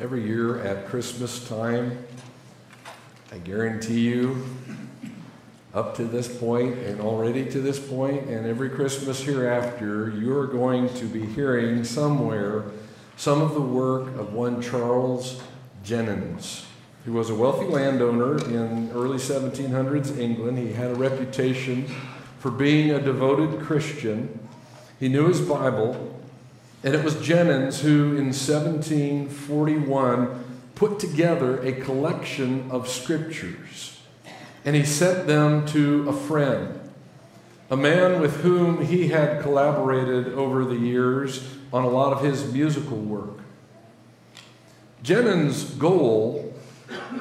every year at Christmas time, I guarantee you, up to this point and already to this point, and every Christmas hereafter, you're going to be hearing somewhere some of the work of one Charles Jennens. He was a wealthy landowner in early 1700s England. He had a reputation for being a devoted Christian. He knew his Bible, and it was Jennens who, in 1741, put together a collection of scriptures. And he sent them to a friend, a man with whom he had collaborated over the years on a lot of his musical work. Jennens' goal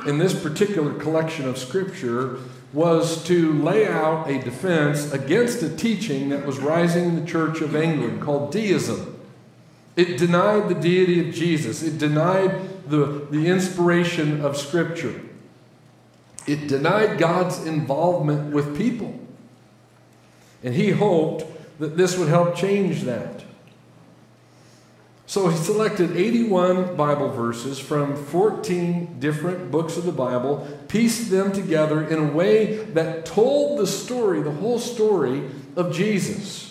in this particular collection of scripture was to lay out a defense against a teaching that was rising in the Church of England called deism. It denied the deity of Jesus. It denied the, the inspiration of Scripture. It denied God's involvement with people. And he hoped that this would help change that. So he selected 81 Bible verses from 14 different books of the Bible, pieced them together in a way that told the story, the whole story of Jesus.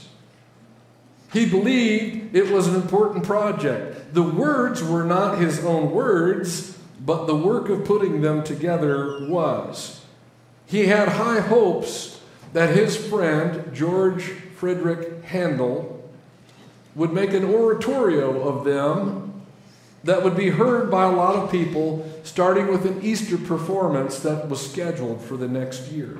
He believed it was an important project. The words were not his own words, but the work of putting them together was. He had high hopes that his friend, George Frederick Handel, would make an oratorio of them that would be heard by a lot of people, starting with an Easter performance that was scheduled for the next year.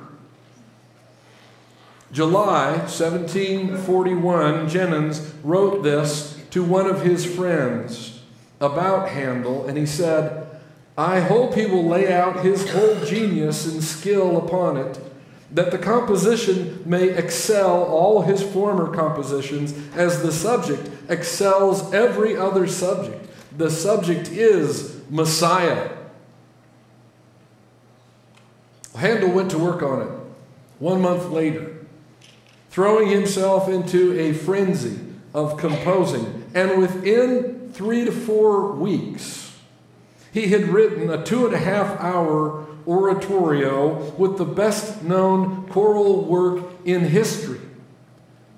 July 1741, Jennens wrote this to one of his friends about Handel, and he said, I hope he will lay out his whole genius and skill upon it, that the composition may excel all his former compositions, as the subject excels every other subject. The subject is Messiah. Handel went to work on it one month later throwing himself into a frenzy of composing. And within three to four weeks, he had written a two and a half hour oratorio with the best known choral work in history.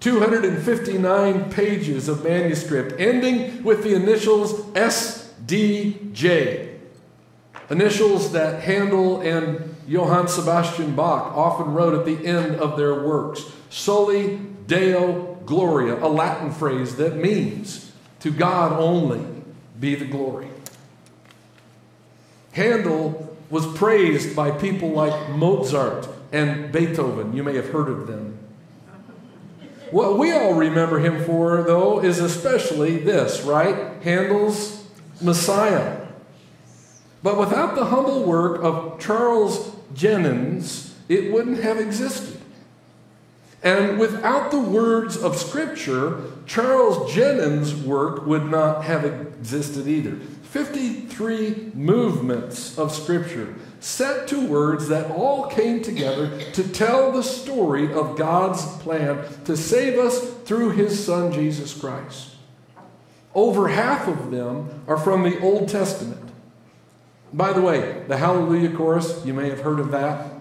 259 pages of manuscript, ending with the initials SDG. Initials that Handel and Johann Sebastian Bach often wrote at the end of their works. Soli Deo Gloria, a Latin phrase that means to God only be the glory. Handel was praised by people like Mozart and Beethoven. You may have heard of them. What we all remember him for, though, is especially this, right? Handel's Messiah. But without the humble work of Charles Jennens, it wouldn't have existed. And without the words of Scripture, Charles Jennens' work would not have existed either. 53 movements of Scripture set to words that all came together to tell the story of God's plan to save us through His Son, Jesus Christ. Over half of them are from the Old Testament. By the way, the Hallelujah chorus, you may have heard of that.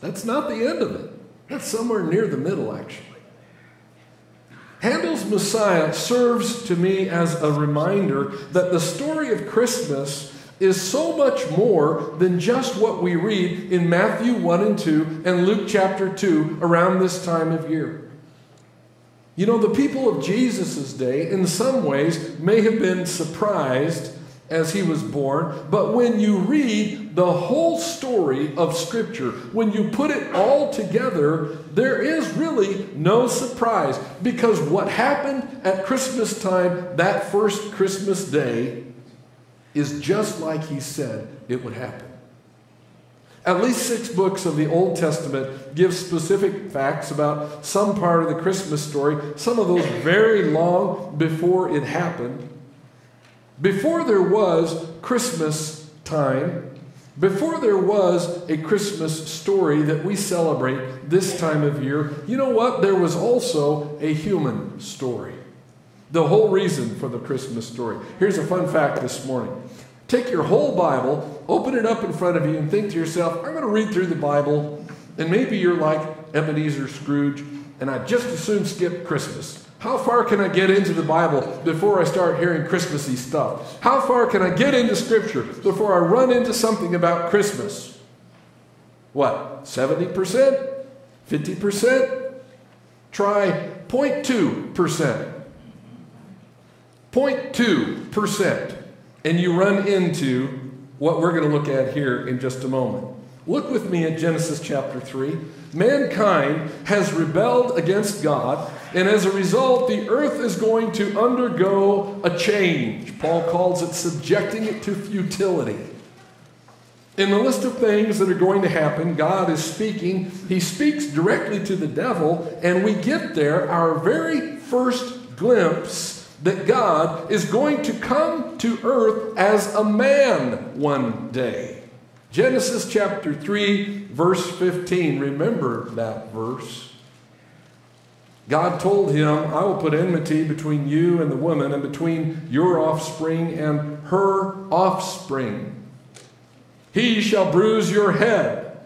That's not the end of it. That's somewhere near the middle, actually. Handel's Messiah serves to me as a reminder that the story of Christmas is so much more than just what we read in Matthew 1 and 2 and Luke chapter 2 around this time of year. You know, the people of Jesus' day, in some ways, may have been surprised as he was born. But when you read the whole story of Scripture, when you put it all together, there is really no surprise because what happened at Christmas time, that first Christmas day, is just like he said it would happen. At least six books of the Old Testament give specific facts about some part of the Christmas story, some of those very long before it happened. Before there was Christmas time, before there was a Christmas story that we celebrate this time of year, you know what? There was also a human story. The whole reason for the Christmas story. Here's a fun fact this morning. Take your whole Bible, open it up in front of you, and think to yourself, I'm going to read through the Bible, and maybe you're like Ebenezer Scrooge, and I just as soon skip Christmas. How far can I get into the Bible before I start hearing Christmassy stuff? How far can I get into Scripture before I run into something about Christmas? What, 70%? 50%? Try 0.2%. 0.2%. And you run into what we're going to look at here in just a moment. Look with me at Genesis chapter 3. Mankind has rebelled against God, and as a result, the earth is going to undergo a change. Paul calls it subjecting it to futility. In the list of things that are going to happen, God is speaking. He speaks directly to the devil, and we get there our very first glimpse that God is going to come to earth as a man one day. Genesis chapter 3, verse 15. Remember that verse. God told him, I will put enmity between you and the woman, and between your offspring and her offspring. He shall bruise your head,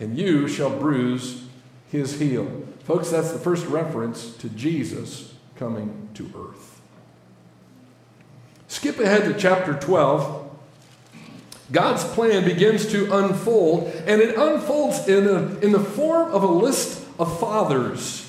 and you shall bruise his heel. Folks, that's the first reference to Jesus coming to earth. Skip ahead to chapter 12. God's plan begins to unfold, and it unfolds in, a, in the form of a list of fathers.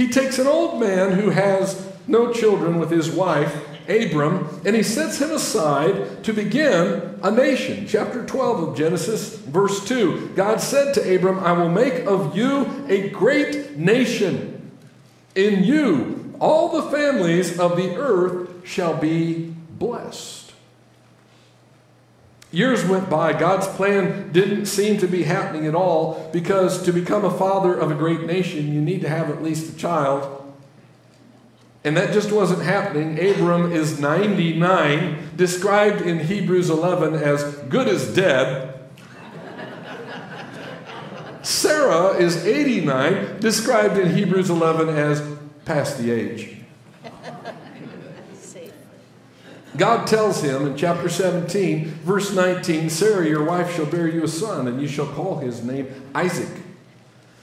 He takes an old man who has no children with his wife, Abram, and he sets him aside to begin a nation. Chapter 12 of Genesis, verse 2. God said to Abram, I will make of you a great nation. In you, all the families of the earth shall be blessed. Years went by. God's plan didn't seem to be happening at all because to become a father of a great nation, you need to have at least a child. And that just wasn't happening. Abram is 99, described in Hebrews 11 as good as dead. Sarah is 89, described in Hebrews 11 as past the age. God tells him in chapter 17, verse 19 Sarah, your wife, shall bear you a son, and you shall call his name Isaac.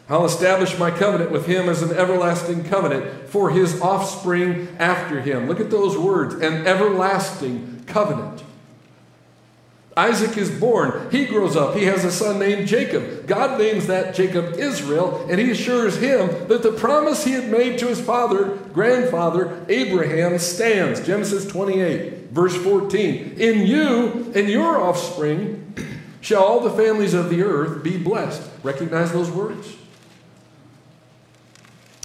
I'll establish my covenant with him as an everlasting covenant for his offspring after him. Look at those words an everlasting covenant. Isaac is born. He grows up. He has a son named Jacob. God names that Jacob Israel, and he assures him that the promise he had made to his father, grandfather, Abraham, stands. Genesis 28, verse 14. In you and your offspring shall all the families of the earth be blessed. Recognize those words?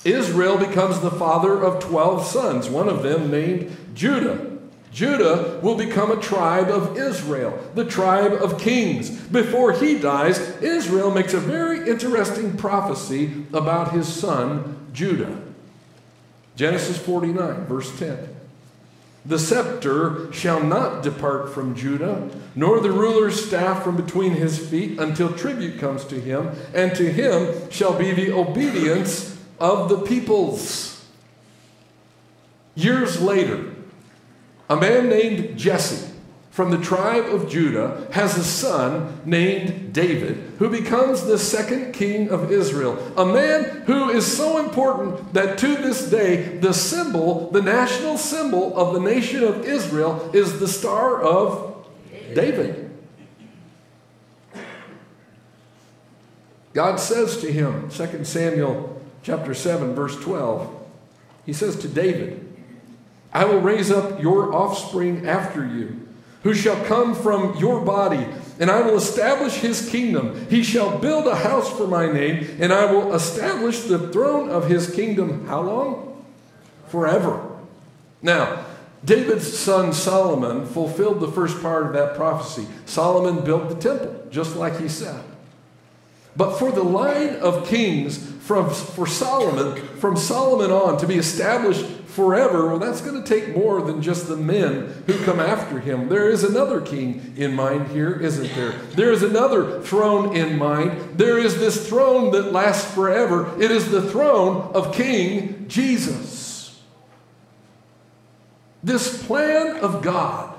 Israel becomes the father of 12 sons, one of them named Judah. Judah will become a tribe of Israel, the tribe of kings. Before he dies, Israel makes a very interesting prophecy about his son, Judah. Genesis 49, verse 10. The scepter shall not depart from Judah, nor the ruler's staff from between his feet until tribute comes to him, and to him shall be the obedience of the peoples. Years later, a man named Jesse from the tribe of Judah has a son named David who becomes the second king of Israel. A man who is so important that to this day, the symbol, the national symbol of the nation of Israel is the Star of David. God says to him, 2 Samuel chapter 7 verse 12. He says to David, I will raise up your offspring after you, who shall come from your body, and I will establish his kingdom. He shall build a house for my name, and I will establish the throne of his kingdom. How long? Forever. Now, David's son Solomon fulfilled the first part of that prophecy. Solomon built the temple, just like he said. But for the line of kings from, for Solomon, from Solomon on, to be established forever, well, that's going to take more than just the men who come after him. There is another king in mind here, isn't there? There is another throne in mind. There is this throne that lasts forever. It is the throne of King Jesus. This plan of God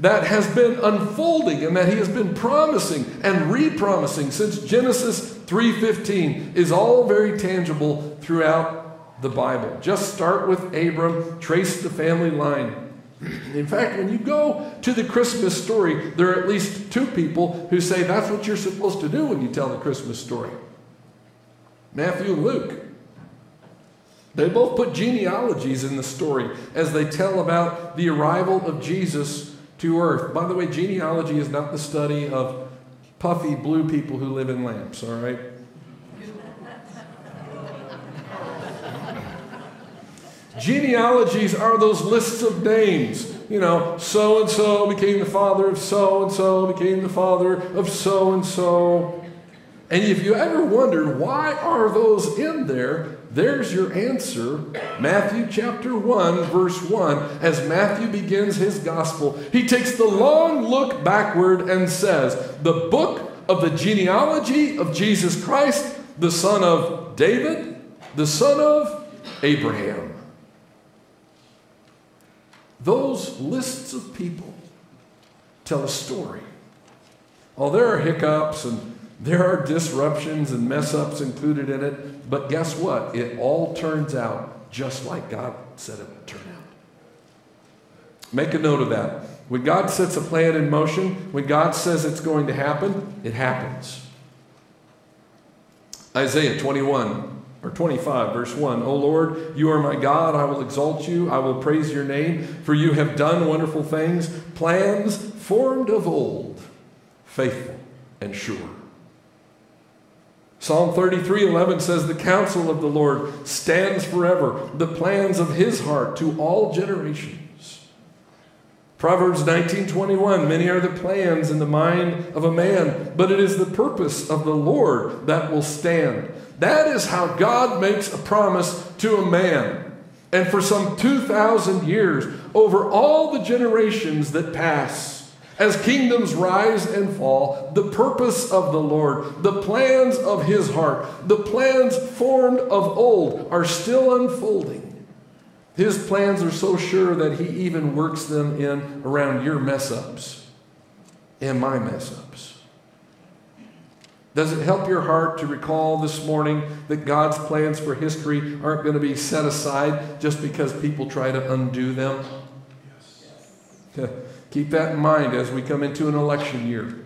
that has been unfolding and that he has been promising and re-promising since Genesis 3:15 is all very tangible throughout the Bible. Just start with Abram, trace the family line. In fact, when you go to the Christmas story, there are at least two people who say that's what you're supposed to do when you tell the Christmas story. Matthew and Luke. They both put genealogies in the story as they tell about the arrival of Jesus to earth. By the way, genealogy is not the study of puffy blue people who live in lamps, all right? Genealogies are those lists of names. You know, so and so became the father of so and so, became the father of so and so. And if you ever wondered why are those in there, there's your answer. Matthew chapter 1, verse 1. As Matthew begins his gospel, he takes the long look backward and says, The book of the genealogy of Jesus Christ, the son of David, the son of Abraham. Those lists of people tell a story. Oh, there are hiccups and there are disruptions and mess ups included in it, but guess what? It all turns out just like God said it would turn out. Make a note of that. When God sets a plan in motion, when God says it's going to happen, it happens. Isaiah 21 or 25, verse 1 O Lord, you are my God. I will exalt you. I will praise your name, for you have done wonderful things, plans formed of old, faithful and sure. Psalm 33 11 says, The counsel of the Lord stands forever, the plans of his heart to all generations. Proverbs 19:21 Many are the plans in the mind of a man, but it is the purpose of the Lord that will stand. That is how God makes a promise to a man. And for some 2,000 years, over all the generations that pass, as kingdoms rise and fall, the purpose of the Lord, the plans of his heart, the plans formed of old are still unfolding. His plans are so sure that he even works them in around your mess ups and my mess ups. Does it help your heart to recall this morning that God's plans for history aren't going to be set aside just because people try to undo them? Yes. Keep that in mind as we come into an election year.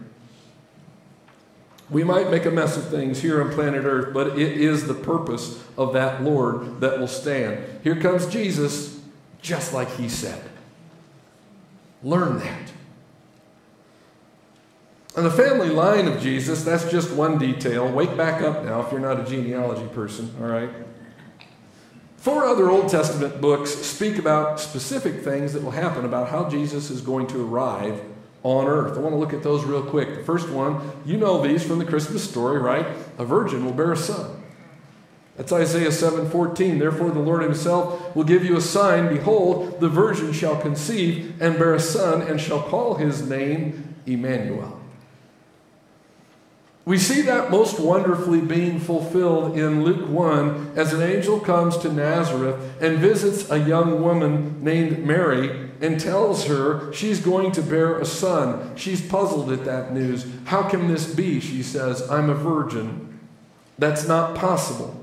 We might make a mess of things here on planet Earth, but it is the purpose of that Lord that will stand. Here comes Jesus, just like he said. Learn that. And the family line of Jesus, that's just one detail. Wake back up now if you're not a genealogy person, all right? Four other Old Testament books speak about specific things that will happen about how Jesus is going to arrive on earth. I want to look at those real quick. The first one, you know these from the Christmas story, right? A virgin will bear a son. That's Isaiah 7:14. Therefore the Lord himself will give you a sign, behold, the virgin shall conceive and bear a son and shall call his name Emmanuel. We see that most wonderfully being fulfilled in Luke 1 as an angel comes to Nazareth and visits a young woman named Mary and tells her she's going to bear a son. She's puzzled at that news. How can this be? She says, I'm a virgin. That's not possible.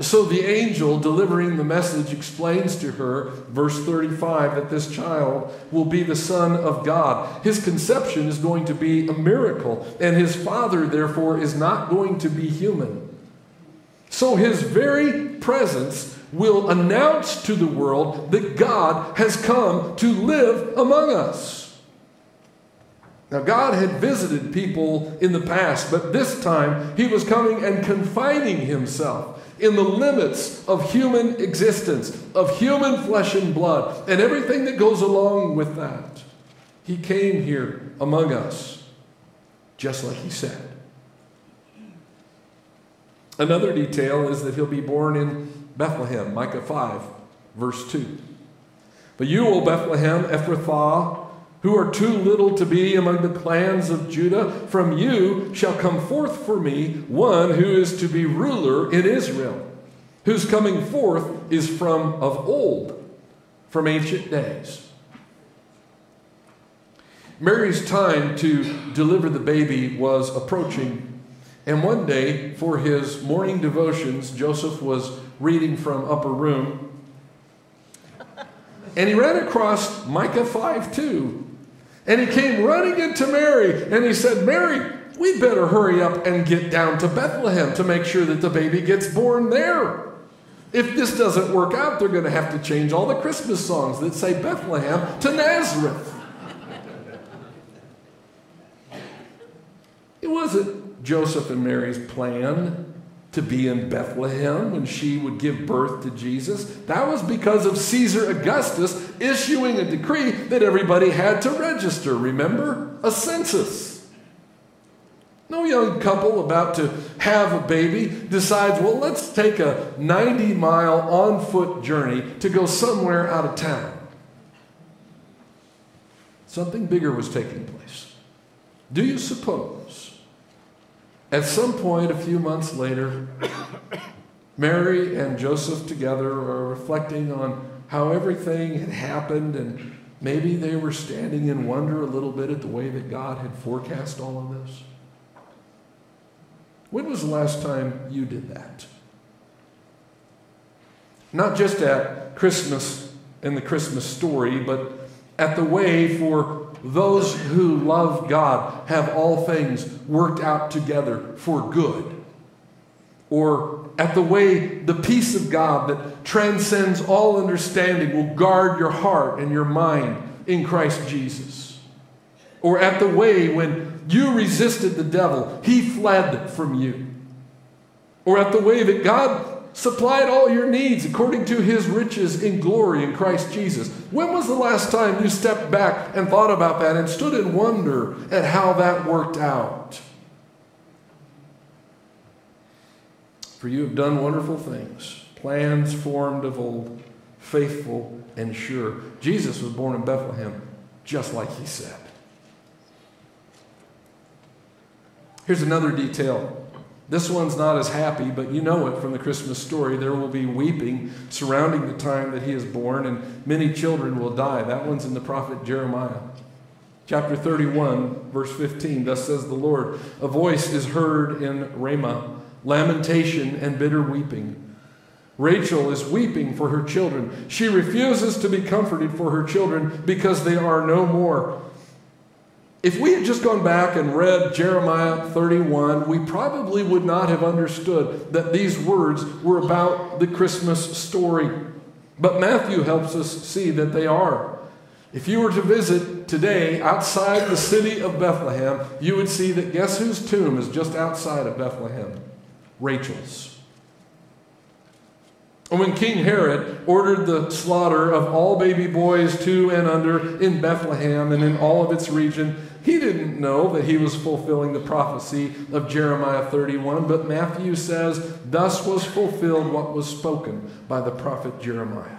So the angel delivering the message explains to her, verse 35, that this child will be the Son of God. His conception is going to be a miracle, and his father, therefore, is not going to be human. So his very presence will announce to the world that God has come to live among us. Now, God had visited people in the past, but this time he was coming and confining himself in the limits of human existence, of human flesh and blood, and everything that goes along with that. He came here among us, just like he said. Another detail is that he'll be born in Bethlehem, Micah 5, verse 2. But you, O Bethlehem, Ephrathah, who are too little to be among the clans of Judah, from you shall come forth for me one who is to be ruler in Israel, whose coming forth is from of old, from ancient days. Mary's time to deliver the baby was approaching, and one day, for his morning devotions, Joseph was reading from Upper Room, and he ran across Micah 5 2. And he came running into Mary, and he said, Mary, we better hurry up and get down to Bethlehem to make sure that the baby gets born there. If this doesn't work out, they're going to have to change all the Christmas songs that say Bethlehem to Nazareth. it wasn't Joseph and Mary's plan to be in Bethlehem when she would give birth to Jesus. That was because of Caesar Augustus issuing a decree that everybody had to register. Remember? A census. No young couple about to have a baby decides, well, let's take a 90 mile on foot journey to go somewhere out of town. Something bigger was taking place. Do you suppose at some point, a few months later, Mary and Joseph together are reflecting on how everything had happened, and maybe they were standing in wonder a little bit at the way that God had forecast all of this. When was the last time you did that? Not just at Christmas and the Christmas story, but at the way for those who love God have all things worked out together for good. Or at the way the peace of God that transcends all understanding will guard your heart and your mind in Christ Jesus. Or at the way when you resisted the devil, he fled from you. Or at the way that God supplied all your needs according to his riches in glory in Christ Jesus. When was the last time you stepped back and thought about that and stood in wonder at how that worked out? For you have done wonderful things, plans formed of old, faithful and sure. Jesus was born in Bethlehem, just like he said. Here's another detail this one's not as happy, but you know it from the Christmas story. There will be weeping surrounding the time that he is born, and many children will die. That one's in the prophet Jeremiah. Chapter 31, verse 15 Thus says the Lord A voice is heard in Ramah, lamentation and bitter weeping. Rachel is weeping for her children. She refuses to be comforted for her children because they are no more. If we had just gone back and read Jeremiah 31, we probably would not have understood that these words were about the Christmas story. But Matthew helps us see that they are. If you were to visit today outside the city of Bethlehem, you would see that guess whose tomb is just outside of Bethlehem? Rachel's. And when King Herod ordered the slaughter of all baby boys two and under in Bethlehem and in all of its region, he didn't know that he was fulfilling the prophecy of Jeremiah 31, but Matthew says, Thus was fulfilled what was spoken by the prophet Jeremiah.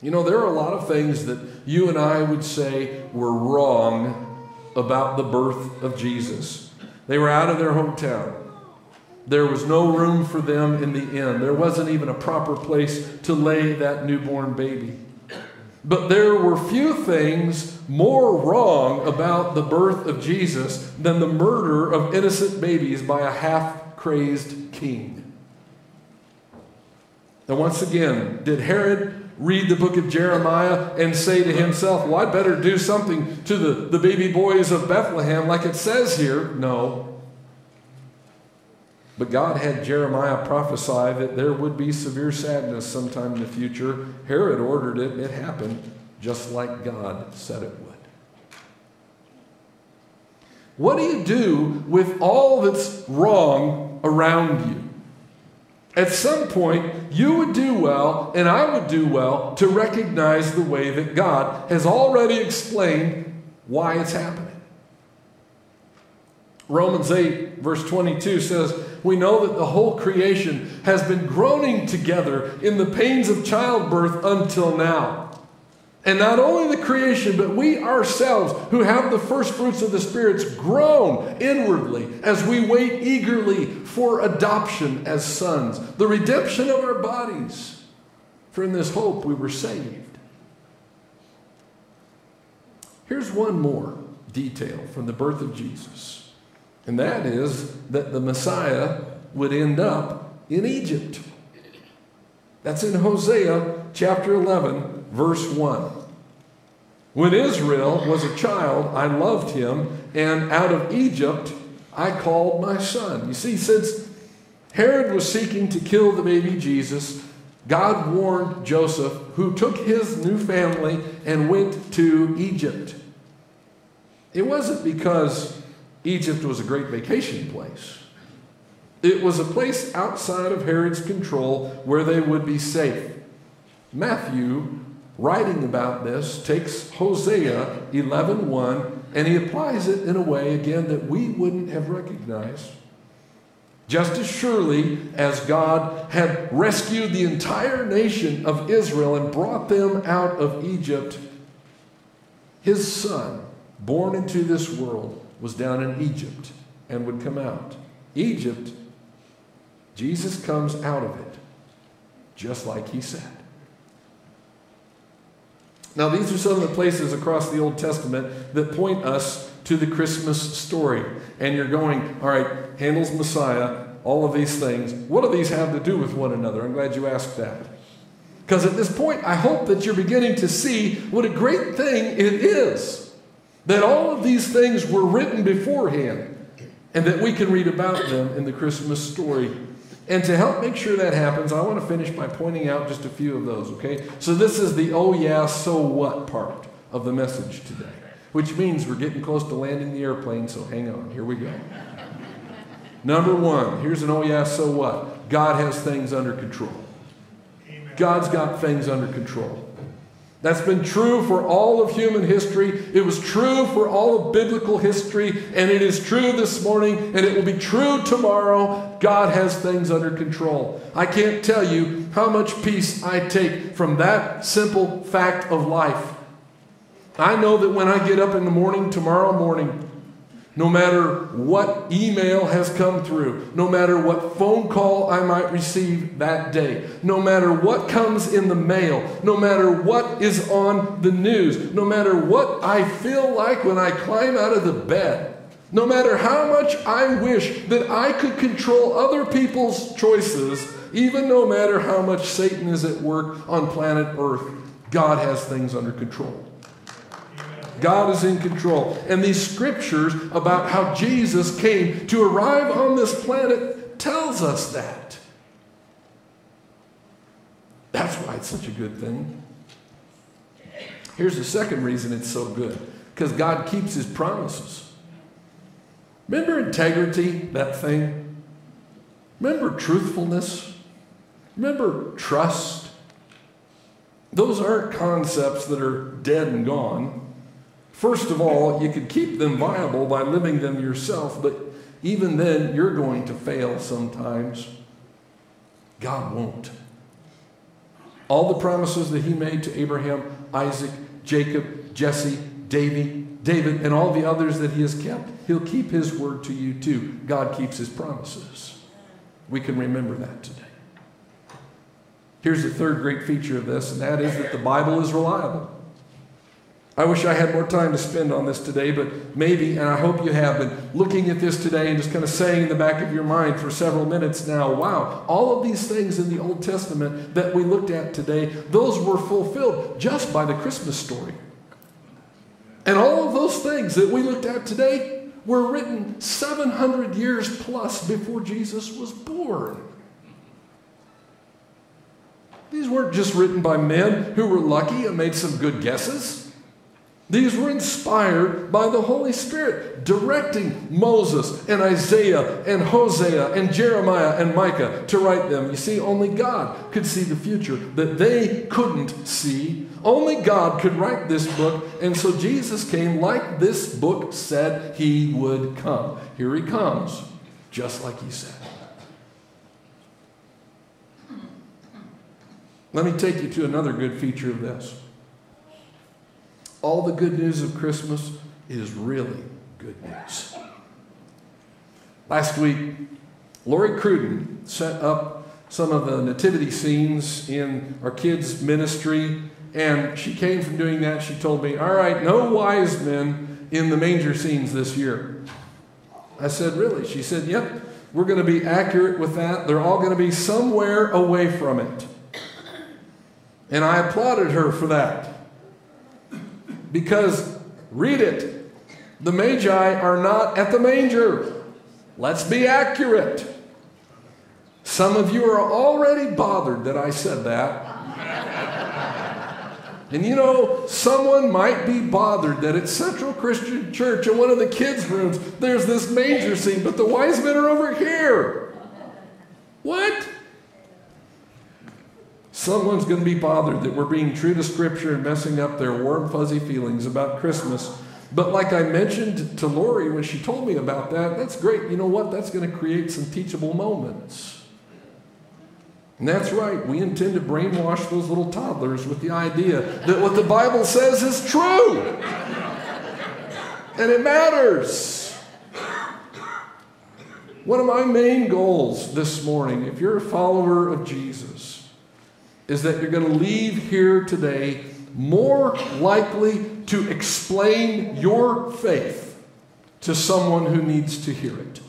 You know, there are a lot of things that you and I would say were wrong about the birth of Jesus. They were out of their hometown. There was no room for them in the inn. There wasn't even a proper place to lay that newborn baby. But there were few things more wrong about the birth of Jesus than the murder of innocent babies by a half crazed king. Now, once again, did Herod read the book of Jeremiah and say to himself, Well, I'd better do something to the, the baby boys of Bethlehem like it says here? No. But God had Jeremiah prophesy that there would be severe sadness sometime in the future. Herod ordered it, it happened just like God said it would. What do you do with all that's wrong around you? At some point, you would do well, and I would do well, to recognize the way that God has already explained why it's happening. Romans 8, verse 22 says, We know that the whole creation has been groaning together in the pains of childbirth until now. And not only the creation, but we ourselves who have the first fruits of the spirits groan inwardly as we wait eagerly for adoption as sons, the redemption of our bodies. For in this hope we were saved. Here's one more detail from the birth of Jesus, and that is that the Messiah would end up in Egypt. That's in Hosea chapter 11, verse 1. When Israel was a child, I loved him, and out of Egypt I called my son. You see, since Herod was seeking to kill the baby Jesus, God warned Joseph, who took his new family and went to Egypt. It wasn't because Egypt was a great vacation place. It was a place outside of Herod's control where they would be safe. Matthew, writing about this, takes Hosea 11:1 and he applies it in a way again that we wouldn't have recognized. Just as surely as God had rescued the entire nation of Israel and brought them out of Egypt, his son, born into this world, was down in Egypt and would come out. Egypt, Jesus comes out of it, just like he said. Now, these are some of the places across the Old Testament that point us to the Christmas story. And you're going, all right, Handel's Messiah, all of these things. What do these have to do with one another? I'm glad you asked that. Because at this point, I hope that you're beginning to see what a great thing it is that all of these things were written beforehand and that we can read about them in the Christmas story. And to help make sure that happens, I want to finish by pointing out just a few of those, okay? So, this is the oh yeah, so what part of the message today, which means we're getting close to landing the airplane, so hang on. Here we go. Number one, here's an oh yeah, so what? God has things under control. God's got things under control. That's been true for all of human history. It was true for all of biblical history, and it is true this morning, and it will be true tomorrow. God has things under control. I can't tell you how much peace I take from that simple fact of life. I know that when I get up in the morning tomorrow morning, no matter what email has come through, no matter what phone call I might receive that day, no matter what comes in the mail, no matter what is on the news, no matter what I feel like when I climb out of the bed, no matter how much I wish that I could control other people's choices, even no matter how much Satan is at work on planet Earth, God has things under control. God is in control. And these scriptures about how Jesus came to arrive on this planet tells us that. That's why it's such a good thing. Here's the second reason it's so good because God keeps his promises. Remember integrity, that thing? Remember truthfulness? Remember trust? Those aren't concepts that are dead and gone. First of all, you could keep them viable by living them yourself, but even then, you're going to fail sometimes. God won't. All the promises that he made to Abraham, Isaac, Jacob, Jesse, David, David, and all the others that he has kept, he'll keep his word to you too. God keeps his promises. We can remember that today. Here's the third great feature of this, and that is that the Bible is reliable. I wish I had more time to spend on this today, but maybe, and I hope you have been looking at this today and just kind of saying in the back of your mind for several minutes now, wow, all of these things in the Old Testament that we looked at today, those were fulfilled just by the Christmas story. And all of those things that we looked at today were written 700 years plus before Jesus was born. These weren't just written by men who were lucky and made some good guesses. These were inspired by the Holy Spirit, directing Moses and Isaiah and Hosea and Jeremiah and Micah to write them. You see, only God could see the future that they couldn't see. Only God could write this book, and so Jesus came like this book said he would come. Here he comes, just like he said. Let me take you to another good feature of this all the good news of Christmas is really good news. Last week, Lori Cruden set up some of the nativity scenes in our kids' ministry. And she came from doing that. She told me, All right, no wise men in the manger scenes this year. I said, Really? She said, Yep, we're going to be accurate with that. They're all going to be somewhere away from it. And I applauded her for that. Because, read it, the Magi are not at the manger. Let's be accurate. Some of you are already bothered that I said that. And you know, someone might be bothered that at Central Christian Church in one of the kids' rooms, there's this manger scene, but the wise men are over here. What? Someone's going to be bothered that we're being true to Scripture and messing up their warm, fuzzy feelings about Christmas. But like I mentioned to Lori when she told me about that, that's great. You know what? That's going to create some teachable moments. And that's right, we intend to brainwash those little toddlers with the idea that what the Bible says is true. and it matters. One of my main goals this morning, if you're a follower of Jesus, is that you're going to leave here today more likely to explain your faith to someone who needs to hear it.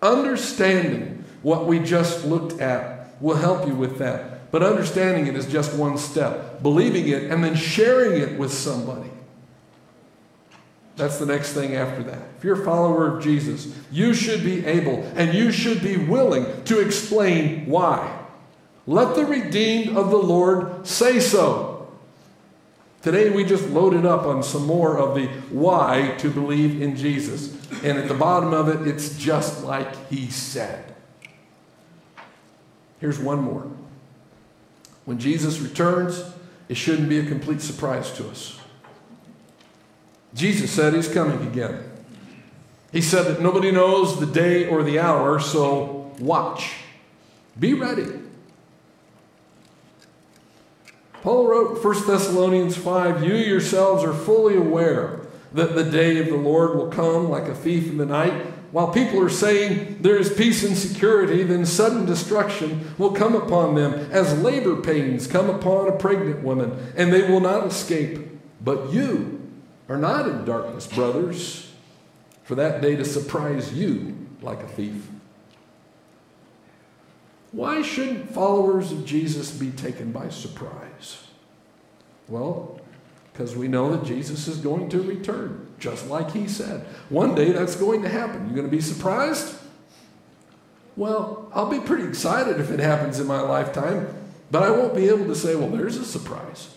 Understanding what we just looked at will help you with that. But understanding it is just one step. Believing it and then sharing it with somebody. That's the next thing after that. If you're a follower of Jesus, you should be able and you should be willing to explain why. Let the redeemed of the Lord say so. Today we just loaded up on some more of the why to believe in Jesus. And at the bottom of it, it's just like he said. Here's one more. When Jesus returns, it shouldn't be a complete surprise to us. Jesus said he's coming again. He said that nobody knows the day or the hour, so watch. Be ready. Paul wrote 1 Thessalonians 5 You yourselves are fully aware that the day of the Lord will come like a thief in the night. While people are saying there is peace and security, then sudden destruction will come upon them as labor pains come upon a pregnant woman, and they will not escape. But you are not in darkness, brothers, for that day to surprise you like a thief. Why shouldn't followers of Jesus be taken by surprise? Well, because we know that Jesus is going to return, just like he said. One day that's going to happen. You're going to be surprised? Well, I'll be pretty excited if it happens in my lifetime, but I won't be able to say, well, there's a surprise.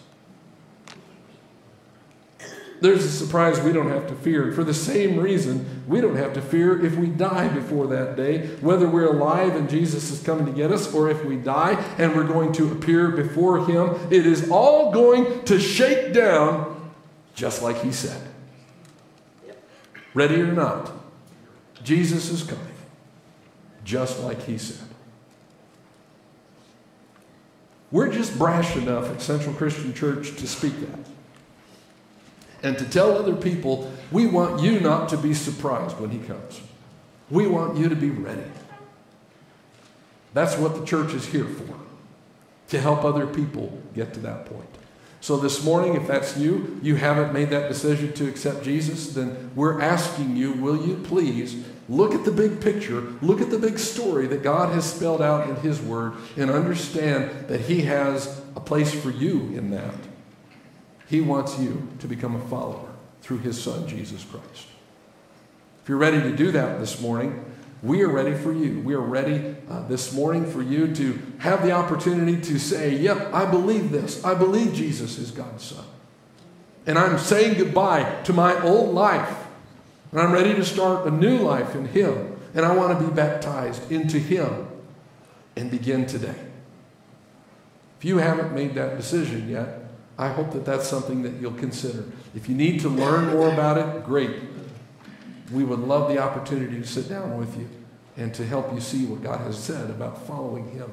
There's a surprise we don't have to fear. For the same reason, we don't have to fear if we die before that day, whether we're alive and Jesus is coming to get us, or if we die and we're going to appear before Him. It is all going to shake down just like He said. Ready or not, Jesus is coming just like He said. We're just brash enough at Central Christian Church to speak that and to tell other people, we want you not to be surprised when he comes. We want you to be ready. That's what the church is here for, to help other people get to that point. So this morning, if that's you, you haven't made that decision to accept Jesus, then we're asking you, will you please look at the big picture, look at the big story that God has spelled out in His Word, and understand that He has a place for you in that. He wants you to become a follower through his son, Jesus Christ. If you're ready to do that this morning, we are ready for you. We are ready uh, this morning for you to have the opportunity to say, Yep, I believe this. I believe Jesus is God's Son. And I'm saying goodbye to my old life. And I'm ready to start a new life in Him. And I want to be baptized into Him and begin today. If you haven't made that decision yet, I hope that that's something that you'll consider. If you need to learn more about it, great. We would love the opportunity to sit down with you and to help you see what God has said about following Him.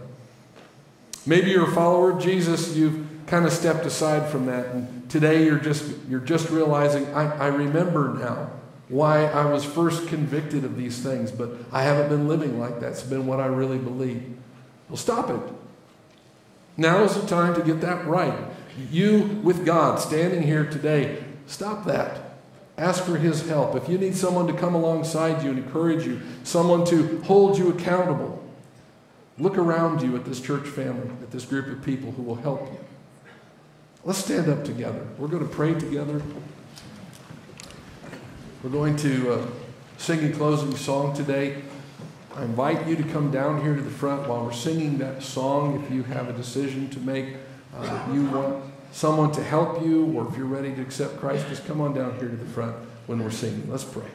Maybe you're a follower of Jesus, you've kind of stepped aside from that, and today you're just, you're just realizing, I, I remember now why I was first convicted of these things, but I haven't been living like that. It's been what I really believe. Well, stop it. Now is the time to get that right. You with God standing here today, stop that. Ask for His help. If you need someone to come alongside you and encourage you, someone to hold you accountable, look around you at this church family, at this group of people who will help you. Let's stand up together. We're going to pray together. We're going to uh, sing a closing song today. I invite you to come down here to the front while we're singing that song. If you have a decision to make, uh, you want someone to help you, or if you're ready to accept Christ, just come on down here to the front when we're singing. Let's pray.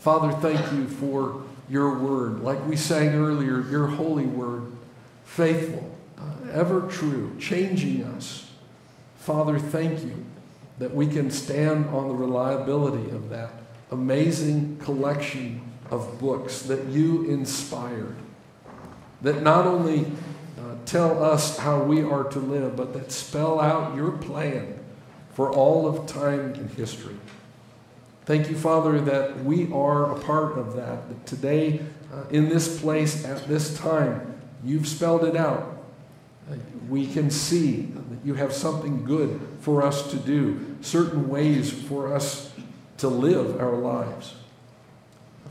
Father, thank you for your word. Like we sang earlier, your holy word, faithful, uh, ever true, changing us. Father, thank you that we can stand on the reliability of that amazing collection of books that you inspired, that not only tell us how we are to live, but that spell out your plan for all of time and history. Thank you, Father, that we are a part of that. That today, uh, in this place, at this time, you've spelled it out. We can see that you have something good for us to do, certain ways for us to live our lives.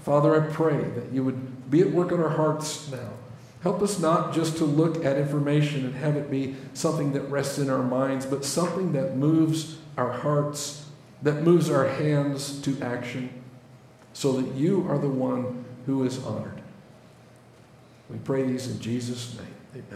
Father, I pray that you would be at work in our hearts now. Help us not just to look at information and have it be something that rests in our minds, but something that moves our hearts, that moves our hands to action, so that you are the one who is honored. We pray these in Jesus' name.